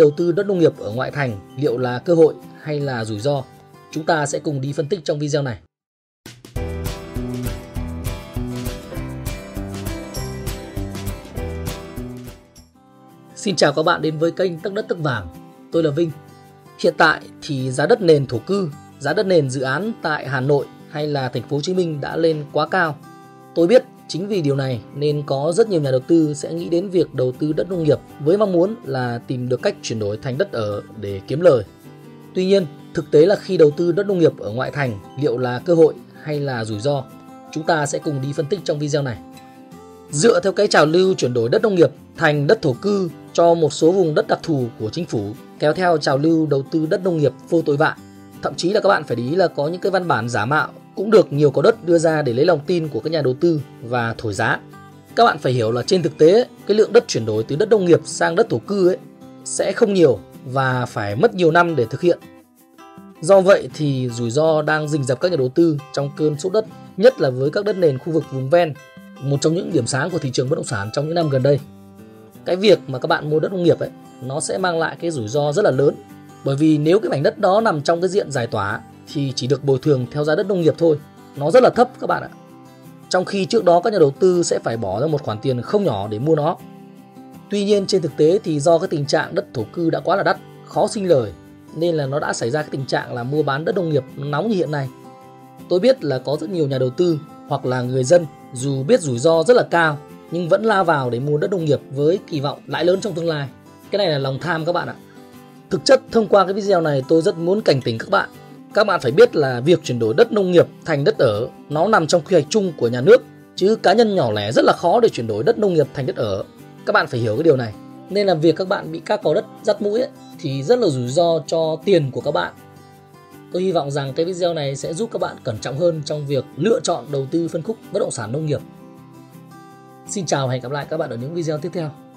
Đầu tư đất nông nghiệp ở ngoại thành liệu là cơ hội hay là rủi ro? Chúng ta sẽ cùng đi phân tích trong video này. Xin chào các bạn đến với kênh Tắc đất Tắc vàng. Tôi là Vinh. Hiện tại thì giá đất nền thổ cư, giá đất nền dự án tại Hà Nội hay là thành phố Hồ Chí Minh đã lên quá cao. Tôi biết chính vì điều này nên có rất nhiều nhà đầu tư sẽ nghĩ đến việc đầu tư đất nông nghiệp với mong muốn là tìm được cách chuyển đổi thành đất ở để kiếm lời. Tuy nhiên, thực tế là khi đầu tư đất nông nghiệp ở ngoại thành liệu là cơ hội hay là rủi ro? Chúng ta sẽ cùng đi phân tích trong video này. Dựa theo cái trào lưu chuyển đổi đất nông nghiệp thành đất thổ cư cho một số vùng đất đặc thù của chính phủ kéo theo trào lưu đầu tư đất nông nghiệp vô tội vạ. Thậm chí là các bạn phải để ý là có những cái văn bản giả mạo cũng được nhiều có đất đưa ra để lấy lòng tin của các nhà đầu tư và thổi giá. Các bạn phải hiểu là trên thực tế cái lượng đất chuyển đổi từ đất nông nghiệp sang đất thổ cư ấy sẽ không nhiều và phải mất nhiều năm để thực hiện. Do vậy thì rủi ro đang rình rập các nhà đầu tư trong cơn sốt đất, nhất là với các đất nền khu vực vùng ven, một trong những điểm sáng của thị trường bất động sản trong những năm gần đây. Cái việc mà các bạn mua đất nông nghiệp ấy, nó sẽ mang lại cái rủi ro rất là lớn. Bởi vì nếu cái mảnh đất đó nằm trong cái diện giải tỏa thì chỉ được bồi thường theo giá đất nông nghiệp thôi. Nó rất là thấp các bạn ạ. Trong khi trước đó các nhà đầu tư sẽ phải bỏ ra một khoản tiền không nhỏ để mua nó. Tuy nhiên trên thực tế thì do cái tình trạng đất thổ cư đã quá là đắt, khó sinh lời nên là nó đã xảy ra cái tình trạng là mua bán đất nông nghiệp nóng như hiện nay. Tôi biết là có rất nhiều nhà đầu tư hoặc là người dân dù biết rủi ro rất là cao nhưng vẫn la vào để mua đất nông nghiệp với kỳ vọng lãi lớn trong tương lai. Cái này là lòng tham các bạn ạ. Thực chất thông qua cái video này tôi rất muốn cảnh tỉnh các bạn các bạn phải biết là việc chuyển đổi đất nông nghiệp thành đất ở nó nằm trong quy hoạch chung của nhà nước chứ cá nhân nhỏ lẻ rất là khó để chuyển đổi đất nông nghiệp thành đất ở. Các bạn phải hiểu cái điều này. Nên là việc các bạn bị các có đất dắt mũi ấy, thì rất là rủi ro cho tiền của các bạn. Tôi hy vọng rằng cái video này sẽ giúp các bạn cẩn trọng hơn trong việc lựa chọn đầu tư phân khúc bất động sản nông nghiệp. Xin chào và hẹn gặp lại các bạn ở những video tiếp theo.